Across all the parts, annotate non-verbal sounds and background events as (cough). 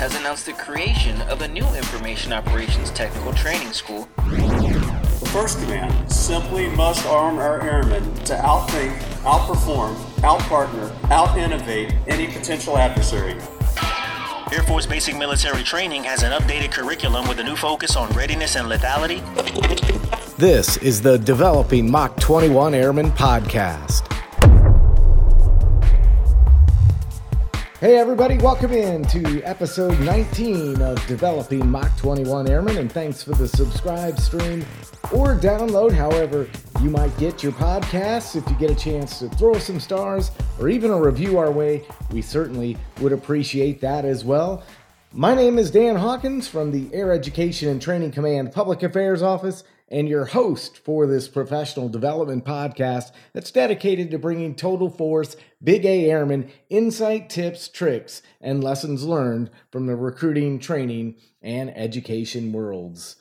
has announced the creation of a new Information Operations Technical Training School. The first command simply must arm our airmen to outthink, outperform, outpartner, out-innovate any potential adversary. Air Force Basic Military Training has an updated curriculum with a new focus on readiness and lethality. This is the Developing Mach 21 Airmen podcast. Hey, everybody, welcome in to episode 19 of Developing Mach 21 Airmen, and thanks for the subscribe, stream, or download, however, you might get your podcasts. If you get a chance to throw some stars or even a review our way, we certainly would appreciate that as well. My name is Dan Hawkins from the Air Education and Training Command Public Affairs Office and your host for this professional development podcast that's dedicated to bringing total force Big A Airmen insight, tips, tricks, and lessons learned from the recruiting, training, and education worlds.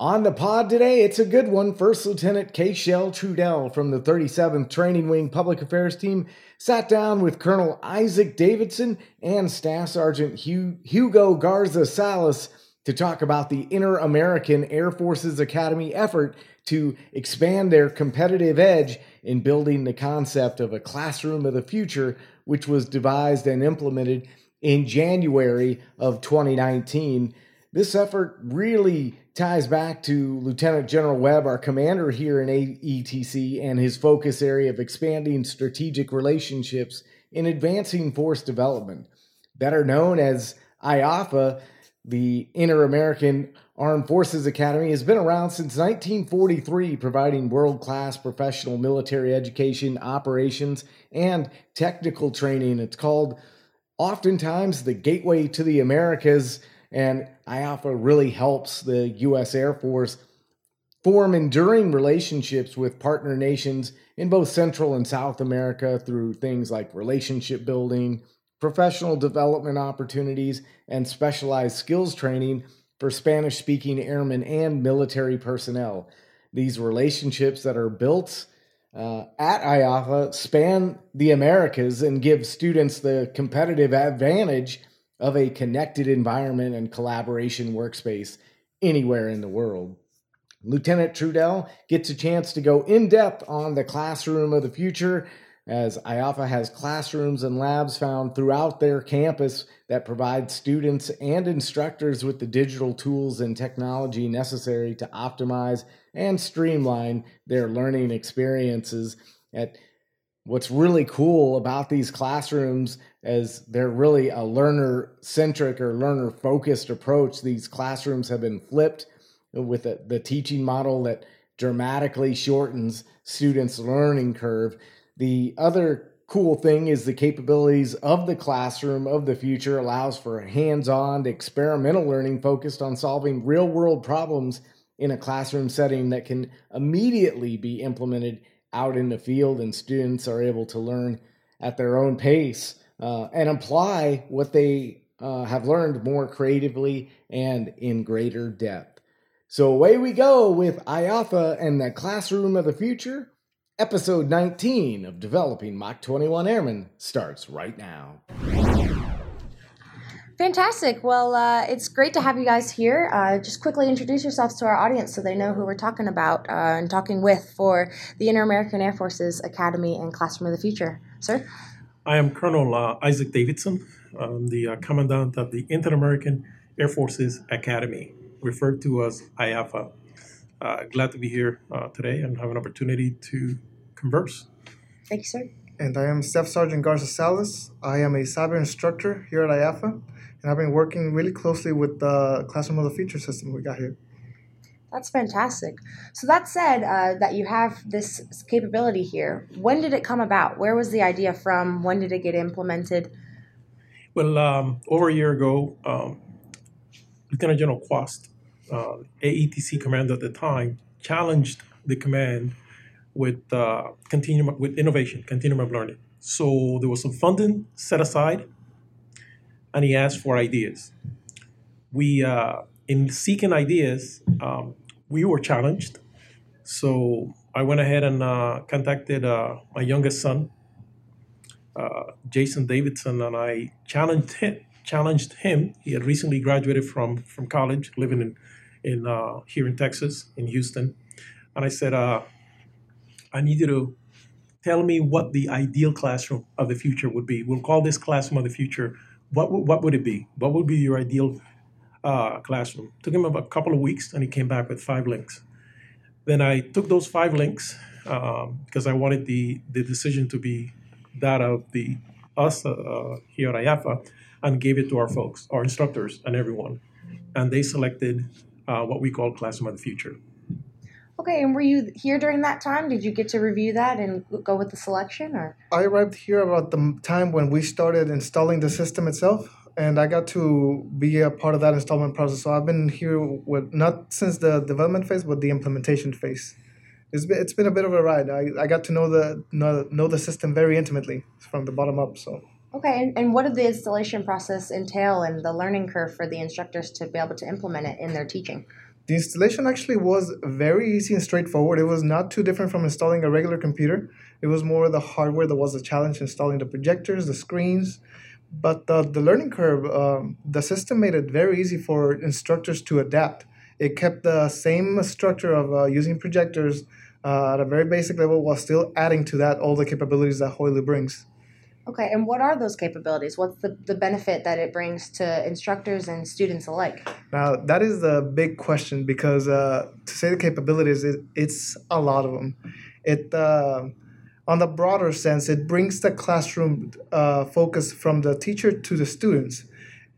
On the pod today, it's a good one. First Lieutenant Kayshel Trudell from the 37th Training Wing Public Affairs Team sat down with Colonel Isaac Davidson and Staff Sergeant Hugo Garza Salas to talk about the Inter American Air Forces Academy effort to expand their competitive edge in building the concept of a classroom of the future, which was devised and implemented in January of 2019. This effort really ties back to Lieutenant General Webb, our commander here in AETC, and his focus area of expanding strategic relationships in advancing force development. Better known as IAAFA, the Inter American Armed Forces Academy has been around since 1943, providing world class professional military education, operations, and technical training. It's called oftentimes the gateway to the Americas, and IAAFA really helps the U.S. Air Force form enduring relationships with partner nations in both Central and South America through things like relationship building, professional development opportunities, and specialized skills training for Spanish speaking airmen and military personnel. These relationships that are built uh, at IAAFA span the Americas and give students the competitive advantage of a connected environment and collaboration workspace anywhere in the world. Lieutenant Trudell gets a chance to go in depth on the classroom of the future as IAAFA has classrooms and labs found throughout their campus that provide students and instructors with the digital tools and technology necessary to optimize and streamline their learning experiences. At what's really cool about these classrooms is they're really a learner centric or learner focused approach. These classrooms have been flipped with the, the teaching model that dramatically shortens students' learning curve the other cool thing is the capabilities of the classroom of the future allows for hands-on experimental learning focused on solving real-world problems in a classroom setting that can immediately be implemented out in the field and students are able to learn at their own pace uh, and apply what they uh, have learned more creatively and in greater depth. So away we go with IAAFA and the classroom of the future. Episode 19 of Developing Mach 21 Airmen starts right now. Fantastic. Well, uh, it's great to have you guys here. Uh, just quickly introduce yourselves to our audience so they know who we're talking about uh, and talking with for the Inter American Air Forces Academy and Classroom of the Future. Sir? I am Colonel uh, Isaac Davidson, I'm the uh, Commandant of the Inter American Air Forces Academy, referred to as IAAFA. Uh, glad to be here today and have an opportunity to converse. Thank you, sir. And I am Staff Sergeant Garza Salas. I am a cyber instructor here at IAAFA, and I've been working really closely with the Classroom of the Future system we got here. That's fantastic. So that said, uh, that you have this capability here. When did it come about? Where was the idea from? When did it get implemented? Well, um, over a year ago, um, Lieutenant General Kwast, uh, AETC commander at the time, challenged the command with uh, continuum with innovation, continuum of learning. So there was some funding set aside, and he asked for ideas. We, uh, in seeking ideas, um, we were challenged. So I went ahead and uh, contacted uh, my youngest son, uh, Jason Davidson, and I challenged him, challenged him. He had recently graduated from from college, living in in uh, here in Texas, in Houston, and I said, I need you to tell me what the ideal classroom of the future would be. We'll call this classroom of the future. What what would it be? What would be your ideal uh, classroom? Took him about a couple of weeks, and he came back with five links. Then I took those five links um, because I wanted the the decision to be that of the us uh, uh, here at IAAFA, and gave it to our folks, our instructors, and everyone, and they selected uh, what we call classroom of the future. Okay, and were you here during that time? Did you get to review that and go with the selection, or? I arrived here about the time when we started installing the system itself, and I got to be a part of that installment process. So I've been here with not since the development phase, but the implementation phase. It's been, it's been a bit of a ride. I, I got to know the know, know the system very intimately from the bottom up. So Okay, and, and what did the installation process entail and the learning curve for the instructors to be able to implement it in their teaching? The installation actually was very easy and straightforward. It was not too different from installing a regular computer. It was more the hardware that was the challenge, installing the projectors, the screens. But the, the learning curve, um, the system made it very easy for instructors to adapt. It kept the same structure of uh, using projectors uh, at a very basic level while still adding to that all the capabilities that Hoylu brings. Okay, and what are those capabilities? What's the, the benefit that it brings to instructors and students alike? Now that is the big question because uh, to say the capabilities, it, it's a lot of them. It uh, on the broader sense, it brings the classroom uh, focus from the teacher to the students,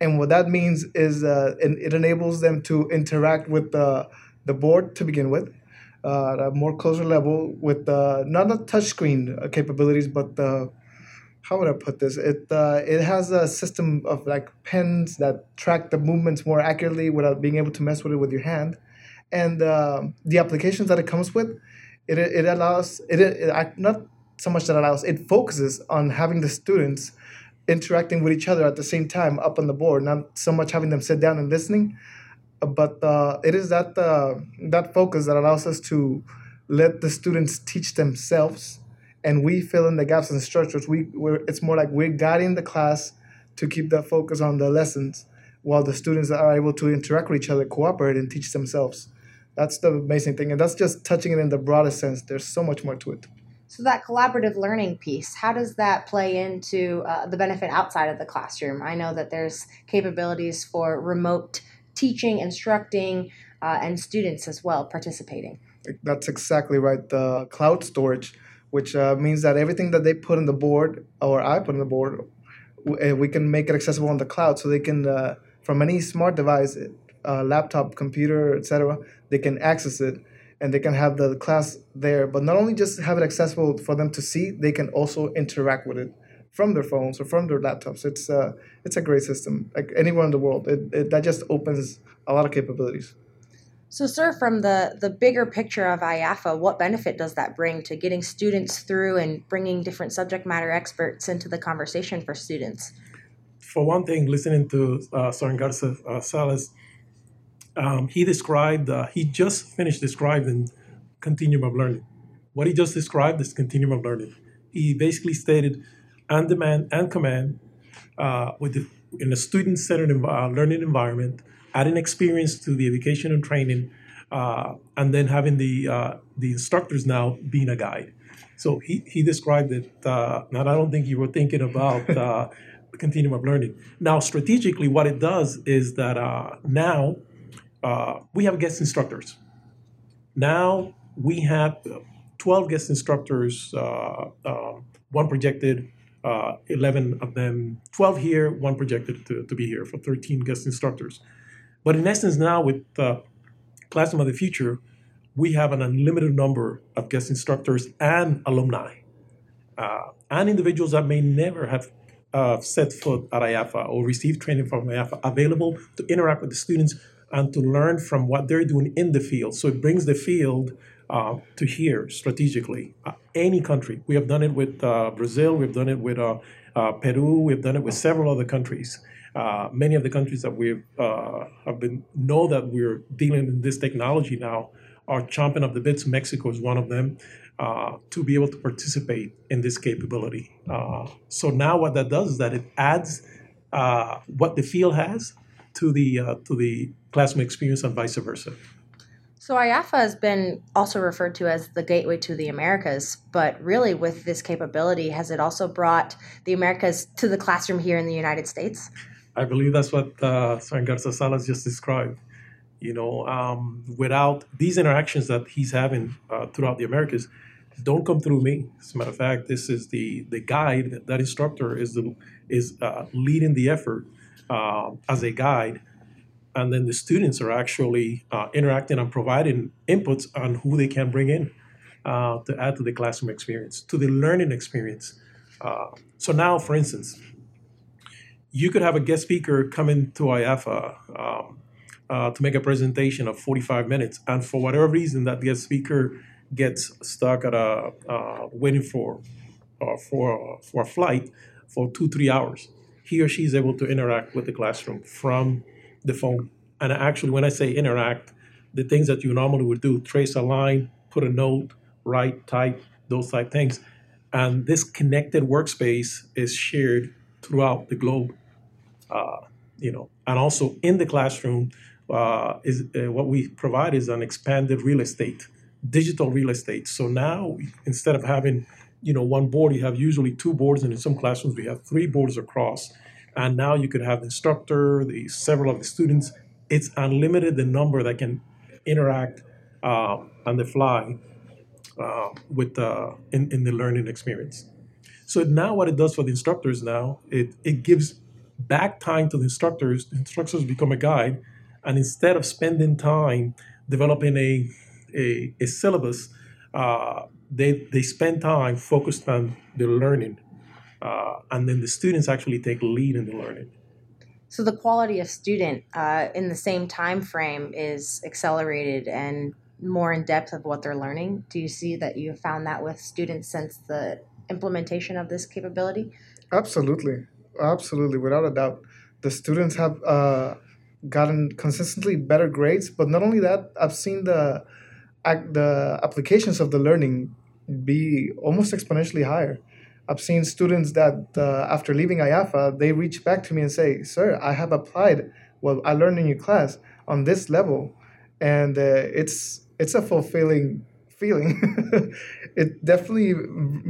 and what that means is uh, it, it enables them to interact with the the board to begin with. Uh, at a more closer level with uh, not the touchscreen capabilities, but the how would I put this? It uh, it has a system of like pens that track the movements more accurately without being able to mess with it with your hand, and uh, the applications that it comes with, it it allows it, it not so much that allows it focuses on having the students interacting with each other at the same time up on the board, not so much having them sit down and listening, but uh, it is that uh, that focus that allows us to let the students teach themselves and we fill in the gaps in the structures. We we're, it's more like we're guiding the class to keep the focus on the lessons, while the students are able to interact with each other, cooperate, and teach themselves. That's the amazing thing, and that's just touching it in the broadest sense. There's so much more to it. So that collaborative learning piece, how does that play into uh, the benefit outside of the classroom? I know that there's capabilities for remote teaching, instructing, uh, and students as well participating. That's exactly right. The cloud storage, which uh, means that everything that they put on the board or I put on the board, uh, we can make it accessible on the cloud, so they can uh, from any smart device, uh, laptop, computer, etc. They can access it and they can have the class there. But not only just have it accessible for them to see, they can also interact with it from their phones or from their laptops. It's uh, it's a great system. Like anywhere in the world, it, it that just opens a lot of capabilities. So, sir, from the, the bigger picture of IAAFA, what benefit does that bring to getting students through and bringing different subject matter experts into the conversation for students? for one thing, listening to uh, Sergeant Garza uh, Salas, um, he described, uh, he just finished describing continuum of learning. What he just described is continuum of learning. He basically stated on demand and command uh, with the, in a student-centered env- uh, learning environment, adding experience to the education and training, uh, and then having the uh, the instructors now being a guide. So he, he described it. Uh, and I don't think you were thinking about uh, the continuum of learning. Now, strategically, what it does is that uh, now uh, we have guest instructors. Now we have 12 guest instructors, uh, um, one projected, uh, 11 of them, 12 here, one projected to, to be here for 13 guest instructors. But in essence, now with uh, Classroom of the Future, we have an unlimited number of guest instructors and alumni, uh, and individuals that may never have uh, set foot at IAAFA or received training from IAAFA available to interact with the students and to learn from what they're doing in the field. So it brings the field uh, to here strategically. Uh, any country. We have done it with uh, Brazil, we've done it with uh, Peru, we've done it with several other countries. Uh, many of the countries that we uh, have been know that we're dealing in this technology now are chomping up the bits. Mexico is one of them uh, to be able to participate in this capability. Uh, so now what that does is that it adds uh, what the field has to the to the classroom experience and vice versa. So IAAFA has been also referred to as the gateway to the Americas, but really with this capability, has it also brought the Americas to the classroom here in the United States? I believe that's what uh, San Garza Salas just described. You know, um, without these interactions that he's having uh, throughout the Americas, don't come through me. As a matter of fact, this is the the guide. That instructor is the is uh, leading the effort uh, as a guide, and then the students are actually uh, interacting and providing inputs on who they can bring in uh, to add to the classroom experience, to the learning experience. Uh, so now, for instance, you could have a guest speaker come into IAAFA um, uh, to make a presentation of 45 minutes, and for whatever reason, that guest speaker gets stuck at a uh, waiting for uh, for for a flight for two three hours. He or she is able to interact with the classroom from the phone. And actually, when I say interact, the things that you normally would do trace a line, put a note, write, type, those type things. And this connected workspace is shared throughout the globe. Uh, you know, and also in the classroom uh, is uh, what we provide is an expanded real estate, digital real estate. So now instead of having you know one board, you have usually two boards, and in some classrooms we have three boards across. And now you could have the instructor, the several of the students. It's unlimited the number that can interact uh, on the fly uh, with uh, in, in the learning experience. So now what it does for the instructors now, it, it gives back time to the instructors. The instructors become a guide. And instead of spending time developing a, a, a syllabus, uh, they, they spend time focused on the learning. Uh, and then the students actually take lead in the learning. So the quality of student uh, in the same time frame is accelerated and more in depth of what they're learning. Do you see that you have found that with students since the implementation of this capability? Absolutely, absolutely, without a doubt. The students have uh, gotten consistently better grades, but not only that, I've seen the the applications of the learning be almost exponentially higher. I've seen students that uh, after leaving IAAFA, they reach back to me and say, "Sir, I have applied what I learned in your class on this level," and uh, it's it's a fulfilling feeling. (laughs) it definitely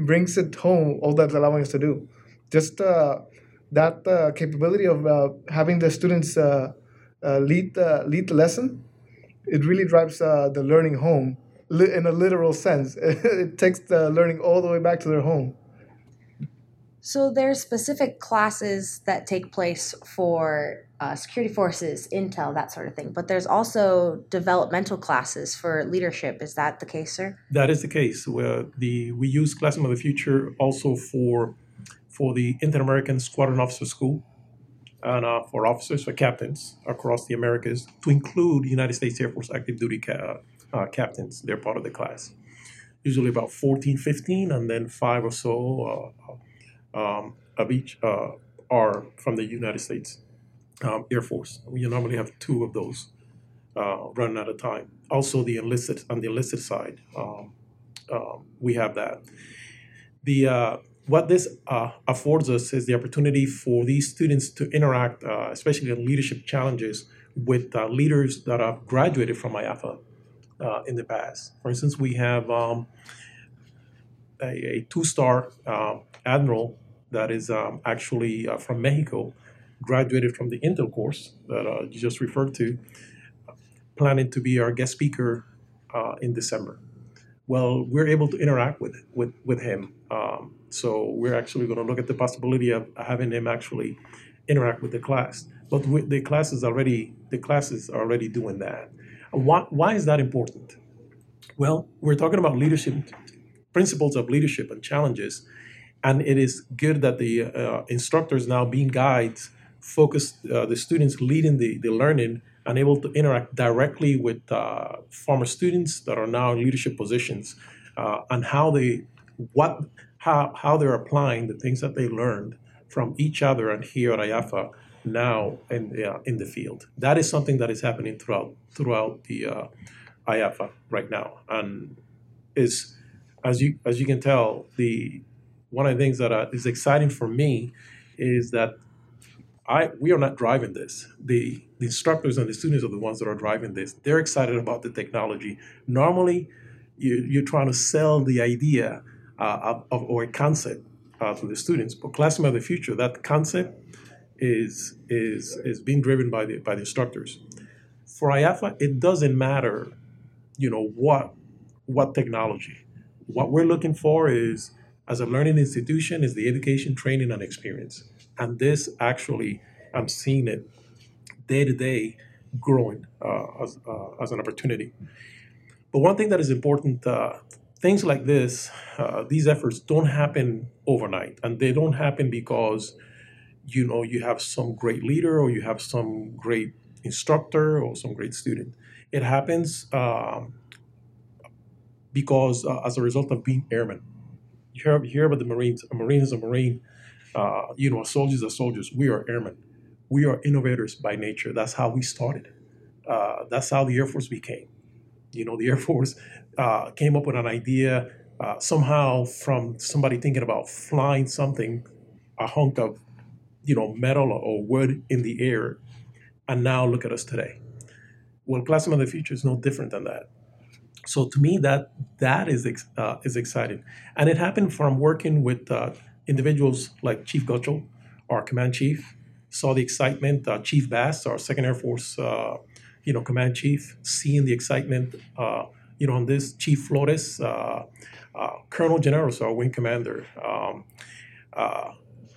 brings it home all that's allowing us to do. Just uh, that uh, capability of uh, having the students uh, lead the lead the lesson, it really drives the learning home in a literal sense. (laughs) it takes the learning all the way back to their home. So there's specific classes that take place for uh, security forces, intel, that sort of thing. But there's also developmental classes for leadership. Is that the case, sir? That is the case. Where the we use Classroom of the Future also for for the Inter American Squadron Officer School and uh, for officers, for captains across the Americas, to include United States Air Force active duty ca- uh, captains. They're part of the class. Usually about 14, 15, and then five or so uh, um, of each uh, are from the United States um, Air Force. We normally have two of those uh, running at a time. Also, the enlisted on the enlisted side, um, um we have that. The uh, what this uh, affords us is the opportunity for these students to interact, uh, especially in leadership challenges, with uh, leaders that have graduated from IAAFA uh, in the past. For instance, we have um, a, a two-star um, admiral that is um, actually uh, from Mexico, graduated from the Intel course that uh, you just referred to, planning to be our guest speaker in December. Well, we're able to interact with with with him, um, so we're actually going to look at the possibility of having him actually interact with the class. But the class is already the classes are already doing that. Why, why is that important? Well, we're talking about leadership principles of leadership and challenges and it is good that the uh, instructors now being guides focus uh, the students leading the, the learning and able to interact directly with uh, former students that are now in leadership positions uh, and how they what how, how they're applying the things that they learned from each other and here at IAAFA now in, uh, in the field. That is something that is happening throughout throughout the uh, IAAFA right now, and is as you as you can tell the one of the things that uh, is exciting for me is that I we are not driving this. The the instructors and the students are the ones that are driving this. They're excited about the technology. Normally, you, you're trying to sell the idea uh, of, of, or a concept uh, to the students. But Classroom of the Future, that concept is is is being driven by the by the instructors. For IAAFA, it doesn't matter, you know what what technology. What we're looking for is as a learning institution is the education, training, and experience. And this actually, I'm seeing it day to day growing uh, as, uh, as an opportunity. But one thing that is important, uh, things like this, uh, these efforts don't happen overnight, and they don't happen because you know you have some great leader or you have some great instructor or some great student. It happens um, because uh, as a result of being airmen. You hear, about the Marines. A Marine is a Marine you know, soldiers are soldiers. We are airmen. We are innovators by nature. That's how we started. Uh, that's how the Air Force became. You know, the Air (laughs) Force uh, came up with an idea uh, somehow from somebody thinking about flying something, a hunk of, you know, metal or wood in the air, and now look at us today. Well, Classroom of the Future is no different than that. So to me, that that is uh, is exciting, and it happened from working with uh, individuals like Chief Gutchell, our command chief, saw the excitement. Uh, chief Bass, our Second Air Force, uh, you know, command chief, seeing the excitement, uh, you know, on this. Chief Flores, Colonel Janaros, our wing commander. Um,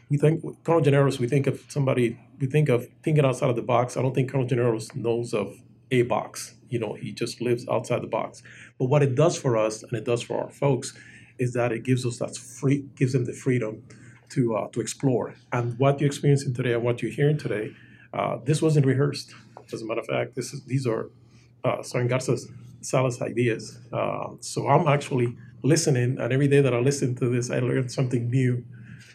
we think Colonel Janaros. We think of somebody. We think of thinking outside of the box. I don't think Colonel Janaros knows of a box. You know, he just lives outside the box. But what it does for us, and it does for our folks, is that it gives us that free gives them the freedom to uh, to explore. And what you're experiencing today and what you're hearing today, uh, this wasn't rehearsed. As a matter of fact, this is these are uh, Garza's Salas ideas. Uh, so I'm actually listening, and every day that I listen to this, I learn something new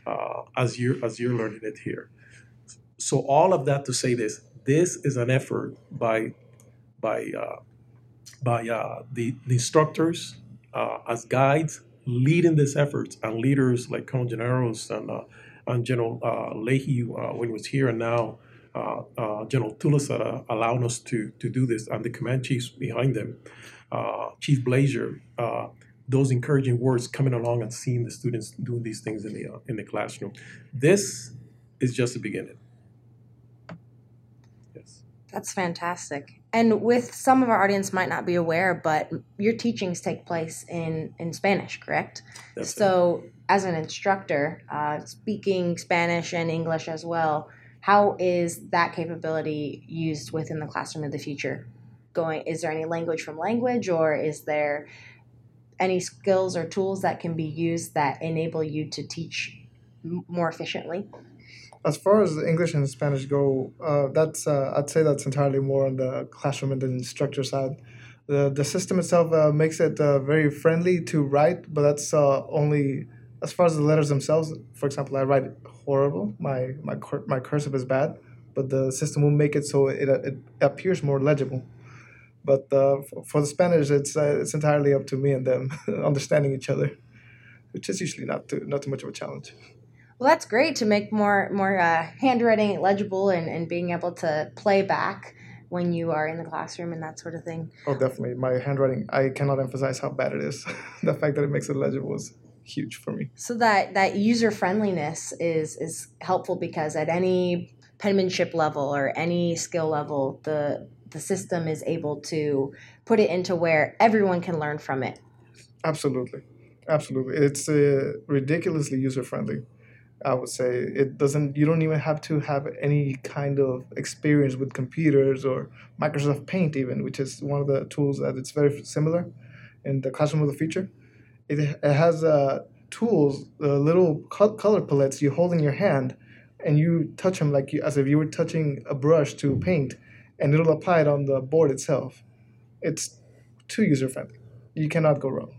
uh, as you as you're learning it here. So all of that to say this, this is an effort by by uh, by uh, the, the instructors as guides leading these efforts and leaders like Colonel Janaros and, uh, and General uh, Leahy uh, when he was here and now uh, uh, General Tulasara allowing us to, to do this and the command chiefs behind them, uh, Chief Blazer, those encouraging words coming along and seeing the students doing these things in the, in the classroom. This is just the beginning. Yes. That's fantastic and with some of our audience might not be aware, but your teachings take place in in Spanish, correct? So, as an instructor, uh, speaking Spanish and English as well, how is that capability used within the classroom of the future? Going, is there any language from language, or is there any skills or tools that can be used that enable you to teach more efficiently? As far as English and Spanish go, uh, that's uh, I'd say that's entirely more on the classroom and the instructor side. The the system itself uh, makes it uh, very friendly to write, but that's uh, only as far as the letters themselves. For example, I write horrible. My my my cursive is bad, but the system will make it so it it appears more legible. But uh, for the Spanish, it's it's entirely up to me and them (laughs) understanding each other, which is usually not too not too much of a challenge. Well, that's great to make more more uh, handwriting legible and, and being able to play back when you are in the classroom and that sort of thing. Oh, definitely. My handwriting, I cannot emphasize how bad it is. (laughs) the fact that it makes it legible is huge for me. So that that user friendliness is is helpful because at any penmanship level or any skill level, the the system is able to put it into where everyone can learn from it. Absolutely, absolutely. It's uh, ridiculously user friendly. I would say it doesn't. You don't even have to have any kind of experience with computers or Microsoft Paint, even, which is one of the tools that it's very similar in the classroom of the future. It, it has uh, tools, uh, little color palettes you hold in your hand, and you touch them like you, as if you were touching a brush to paint, and it'll apply it on the board itself. It's too user friendly. You cannot go wrong.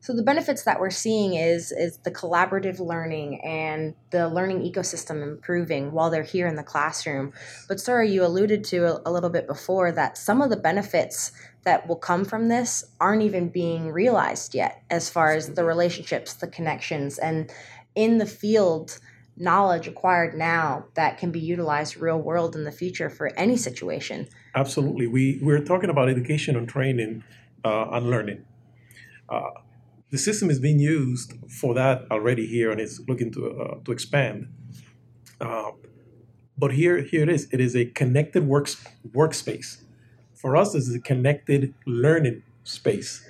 So the benefits that we're seeing is is the collaborative learning and the learning ecosystem improving while they're here in the classroom. But Sir, you alluded to a, a little bit before that some of the benefits that will come from this aren't even being realized yet as far as the relationships, the connections and in the field knowledge acquired now that can be utilized real world in the future for any situation. Absolutely. We, we're talking about education and training uh, and learning. Uh, the system is being used for that already here and it's looking to, uh, to expand. Uh, but here, here it is. It is a connected works, workspace. For us, this is a connected learning space.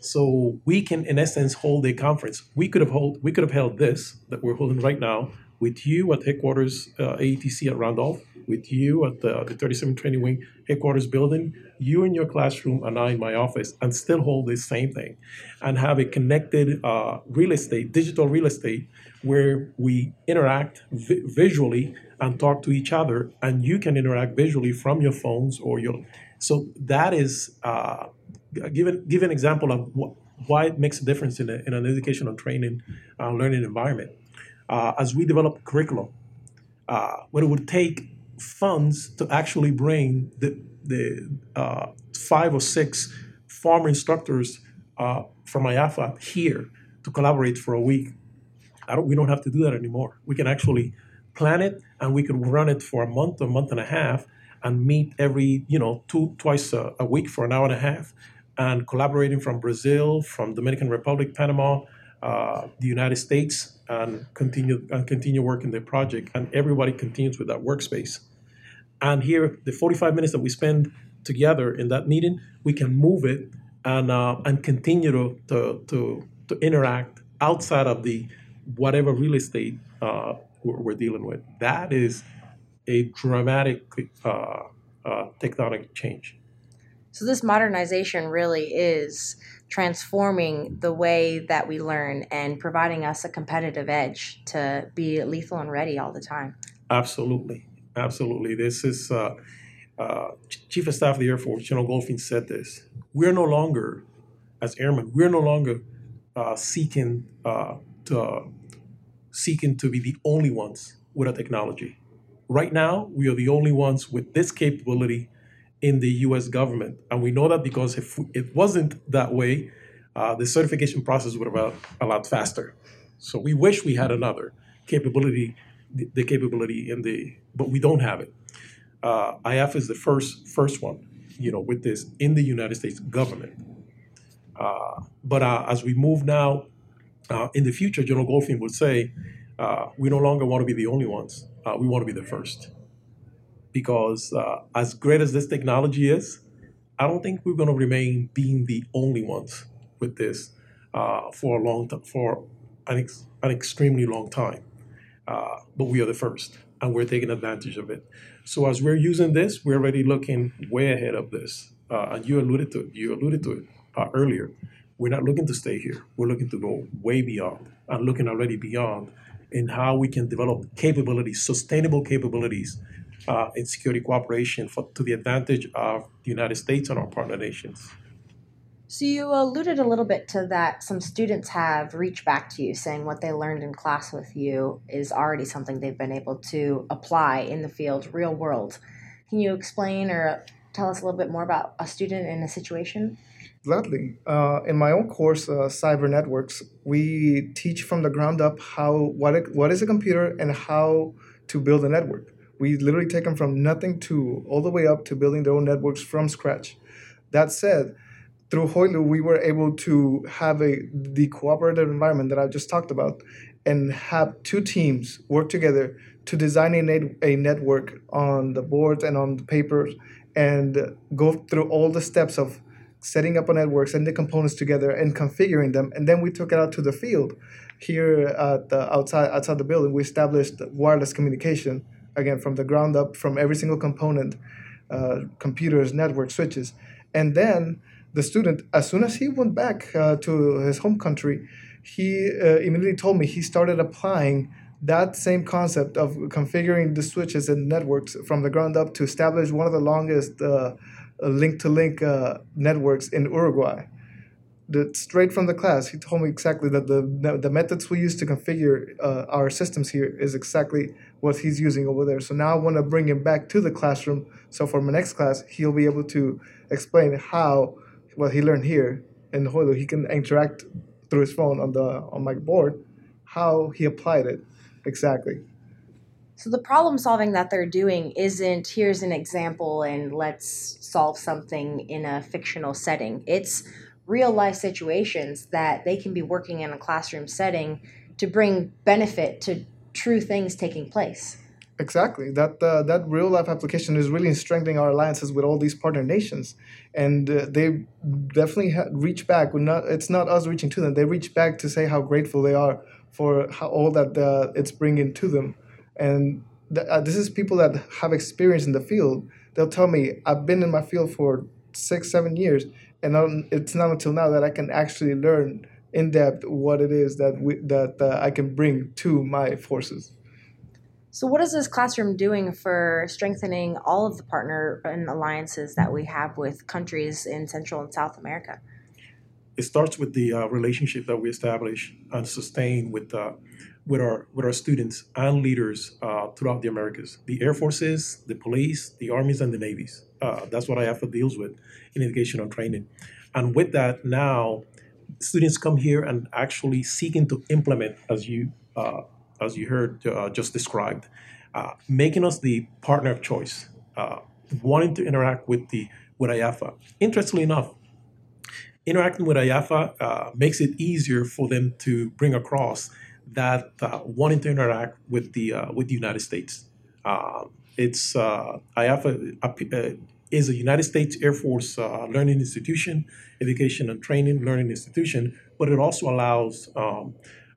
So we can, in essence, hold a conference. We could have hold, we could have held this that we're holding right now with you at headquarters uh, AETC at Randolph, with you at the, the 37 Training Wing headquarters building, you in your classroom, and I in my office, and still hold the same thing, and have a connected uh, real estate, digital real estate, where we interact vi- visually and talk to each other, and you can interact visually from your phones or your. So that is uh, give an, give an example of wh- why it makes a difference in, a, in an educational training uh, learning environment. Uh, as we develop curriculum, uh, what it would take funds to actually bring the, the uh, five or six former instructors uh, from IAAFA here to collaborate for a week. Don't, we don't have to do that anymore. We can actually plan it and we could run it for a month, a month and a half, and meet every, you know, two, twice a, a week for an hour and a half and collaborating from Brazil, from Dominican Republic, Panama, uh, the United States, and continue and continue working the project. And everybody continues with that workspace. And here, the 45 minutes that we spend together in that meeting, we can move it and uh, and continue to, to to to interact outside of the whatever real estate uh, we're, dealing with. That is a dramatic uh, uh, tectonic change. So, this modernization really is transforming the way that we learn and providing us a competitive edge to be lethal and ready all the time. Absolutely. Absolutely. This is uh, uh, Chief of Staff of the Air Force, General Goldfein, said this. We're no longer, as airmen, we're no longer uh, seeking uh, to seeking to be the only ones with a technology. Right now, we are the only ones with this capability in the U.S. government, and we know that because if it wasn't that way, uh, the certification process would have been a lot faster. So we wish we had another capability, the, capability in the, but we don't have it. Uh, IAF is the first first one, you know, with this in the United States government. Uh, but uh, as we move now, uh, in the future, General Goldfein would say, uh, we no longer want to be the only ones. Uh, we want to be the first because uh, as great as this technology is, I don't think we're going to remain being the only ones with this uh, for a long time, for an, ex- an extremely long time. Uh, but we are the first, and we're taking advantage of it. So as we're using this, we're already looking way ahead of this. Uh, and you alluded to it. You alluded to it uh, earlier. We're not looking to stay here. We're looking to go way beyond, and looking already beyond in how we can develop capabilities, sustainable capabilities uh, in security cooperation for, to the advantage of the United States and our partner nations. So, you alluded a little bit to that some students have reached back to you saying what they learned in class with you is already something they've been able to apply in the field, real world. Can you explain or tell us a little bit more about a student in a situation? Gladly. Uh, in my own course, uh, Cyber Networks, we teach from the ground up how what it, what is a computer and how to build a network. We literally take them from nothing to all the way up to building their own networks from scratch. That said, through Hoylu, we were able to have a the cooperative environment that I just talked about, and have two teams work together to design a, net, a network on the board and on the papers, and go through all the steps of setting up a network, setting the components together, and configuring them. And then we took it out to the field. Here at the outside outside the building, we established wireless communication again from the ground up from every single component, uh, computers, network, switches, and then the student, as soon as he went back uh, to his home country, he uh, immediately told me he started applying that same concept of configuring the switches and networks from the ground up to establish one of the longest link to link networks in Uruguay. The, straight from the class, he told me exactly that the, the methods we use to configure uh, our systems here is exactly what he's using over there. So now I want to bring him back to the classroom. So for my next class, he'll be able to explain how what he learned here in Hoylu, he can interact through his phone on the on my board, how he applied it exactly. So the problem solving that they're doing isn't here's an example and let's solve something in a fictional setting. It's real life situations that they can be working in a classroom setting to bring benefit to true things taking place. Exactly. That uh, that real life application is really strengthening our alliances with all these partner nations, and uh, they definitely ha- reach back. We're not. It's not us reaching to them. They reach back to say how grateful they are for how, all that uh, it's bringing to them, and th- uh, this is people that have experience in the field. They'll tell me, "I've been in my field for six, seven years, and it's not until now that I can actually learn in depth what it is that we, that uh, I can bring to my forces." So, what is this classroom doing for strengthening all of the partner and alliances that we have with countries in Central and South America? It starts with the uh, relationship that we establish and sustain with uh, with our with our students and leaders uh, throughout the Americas, the Air Forces, the police, the armies, and the navies. Uh, that's what IAAFA deals with in educational training, and with that now, students come here and actually seeking to implement, as you uh, as you heard uh, just described, uh, making us the partner of choice, uh, wanting to interact with the with IAAFA. Interestingly enough, interacting with IAAFA uh, makes it easier for them to bring across that uh, wanting to interact with the uh, with the United States. it's IAAFA is a United States Air Force learning institution, education and training learning institution, but it also allows um,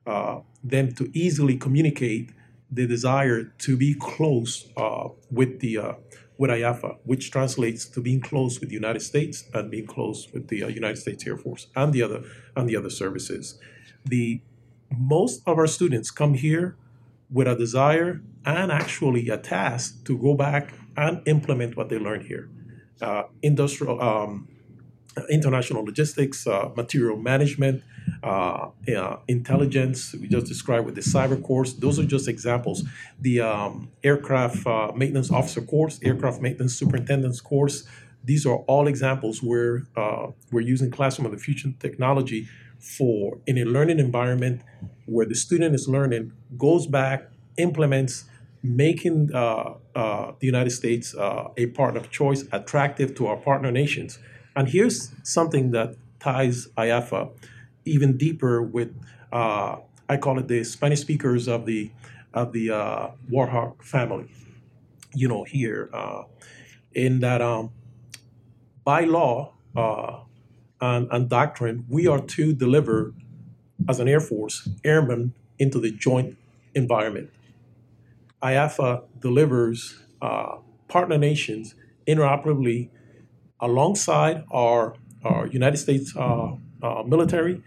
uh, them to easily communicate the desire to be close uh, with the uh, with IAAFA, which translates to being close with the United States and being close with the uh, United States Air Force and the other and the other services. The most of our students come here with a desire and actually a task to go back and implement what they learned here. Uh, industrial, um, international logistics, uh, material management, uh, intelligence. We just described with the cyber course. Those are just examples. The um, aircraft maintenance officer course, aircraft maintenance superintendent's course. These are all examples where we're using Classroom of the Future technology for in a learning environment where the student is learning, goes back, implements, making uh, uh, the United States uh, a partner of choice, attractive to our partner nations. And here's something that ties IAAFA even deeper with uh, I call it the Spanish speakers of the of the uh, Warhawk family. You know, here uh, in that um, by law and, and doctrine, we are to deliver as an Air Force airmen into the joint environment. IAAFA delivers uh, partner nations interoperably alongside our, our United States uh, uh, military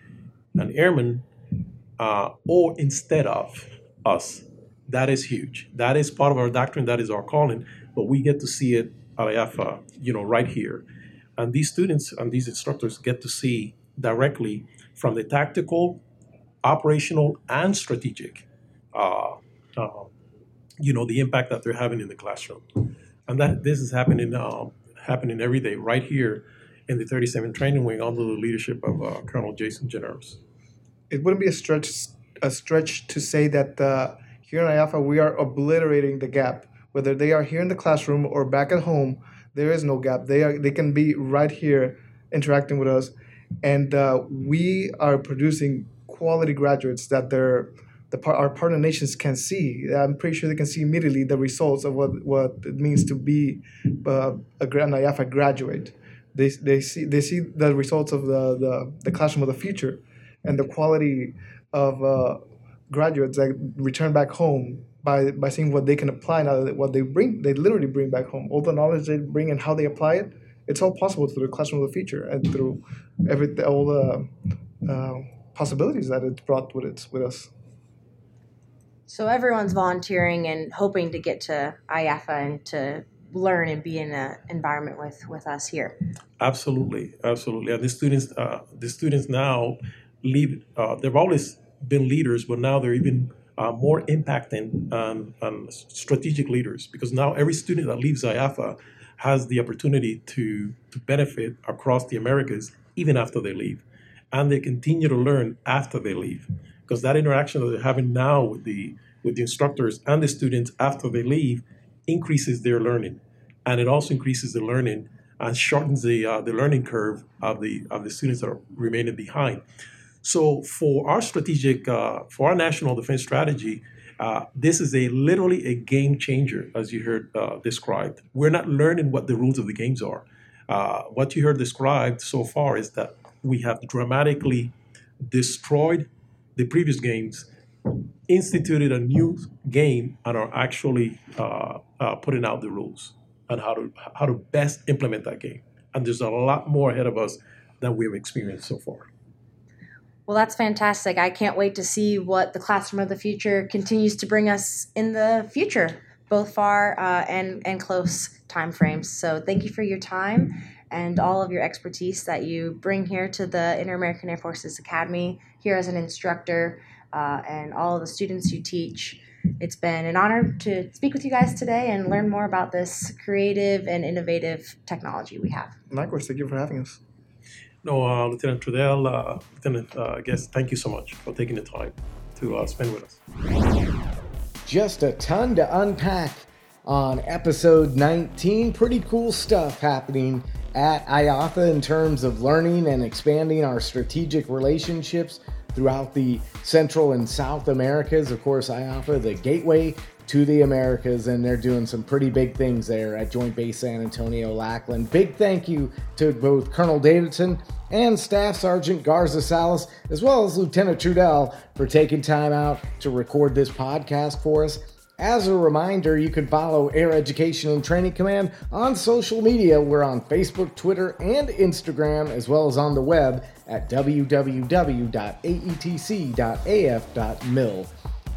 and airmen uh, or instead of us. That is huge. That is part of our doctrine. That is our calling. But we get to see it at IAAFA, you know, right here. And these students and these instructors get to see directly from the tactical, operational, and strategic, uh, uh, you know, the impact that they're having in the classroom. And that this is happening um, happening every day right here in the 37 Training Wing under the leadership of uh, Colonel Jason Janaros. It wouldn't be a stretch a stretch to say that uh, here in IAAFA we are obliterating the gap. Whether they are here in the classroom or back at home, there is no gap. They are they can be right here interacting with us, and uh, we are producing quality graduates that they're the our partner nations can see. I'm pretty sure they can see immediately the results of what, what it means to be uh, a, an IAAFA graduate they, they see they see the results of the, the, the classroom of the future and the quality of uh, graduates that return back home by, by seeing what they can apply now what they bring they literally bring back home all the knowledge they bring and how they apply it it's all possible through the classroom of the future and through every all the uh, possibilities that it brought with it with us so everyone's volunteering and hoping to get to IAAFA and to learn and be in an environment with with us here. Absolutely, absolutely. And the students, uh, the students now lead. Uh, they've always been leaders, but now they're even uh, more impacting um, um, strategic leaders because now every student that leaves IAAFA has the opportunity to to benefit across the Americas even after they leave, and they continue to learn after they leave because that interaction that they're having now with the with the instructors and the students after they leave increases their learning, and it also increases the learning and shortens the uh, the learning curve of the of the students that are remaining behind. So for our strategic uh, for our national defense strategy, uh, this is a literally a game changer, as you heard uh, described. We're not learning what the rules of the games are. Uh, what you heard described so far is that we have dramatically destroyed the previous games, instituted a new game, and are actually uh, uh, putting out the rules on how to how to best implement that game. And there's a lot more ahead of us than we've experienced so far. Well, that's fantastic. I can't wait to see what the classroom of the future continues to bring us in the future, both far uh, and and close time frames. So, thank you for your time and all of your expertise that you bring here to the Inter American Air Forces Academy here as an instructor uh, and all of the students you teach. It's been an honor to speak with you guys today and learn more about this creative and innovative technology we have. Likewise, thank you for having us. No, uh, Lieutenant Trudell, uh, Lieutenant uh, Guest, thank you so much for taking the time to uh, spend with us. Just a ton to unpack on episode 19. Pretty cool stuff happening at IAAFA in terms of learning and expanding our strategic relationships throughout the Central and South Americas. Of course, IAAFA, the gateway to the Americas, and they're doing some pretty big things there at Joint Base San Antonio Lackland. Big thank you to both Colonel Davidson and Staff Sergeant Garza Salas, as well as Lieutenant Trudell, for taking time out to record this podcast for us. As a reminder, you can follow Air Education and Training Command on social media. We're on Facebook, Twitter, and Instagram, as well as on the web at www.aetc.af.mil.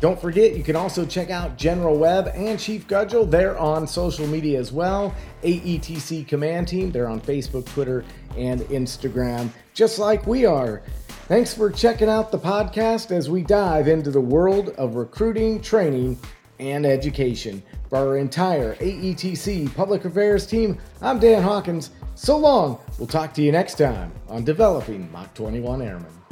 Don't forget, you can also check out General Webb and Chief Gudgel. They're on social media as well. AETC Command Team, they're on Facebook, Twitter, and Instagram, just like we are. Thanks for checking out the podcast as we dive into the world of recruiting, training, and education. For our entire AETC Public Affairs team, I'm Dan Hawkins. So long. We'll talk to you next time on Developing Mach 21 Airmen.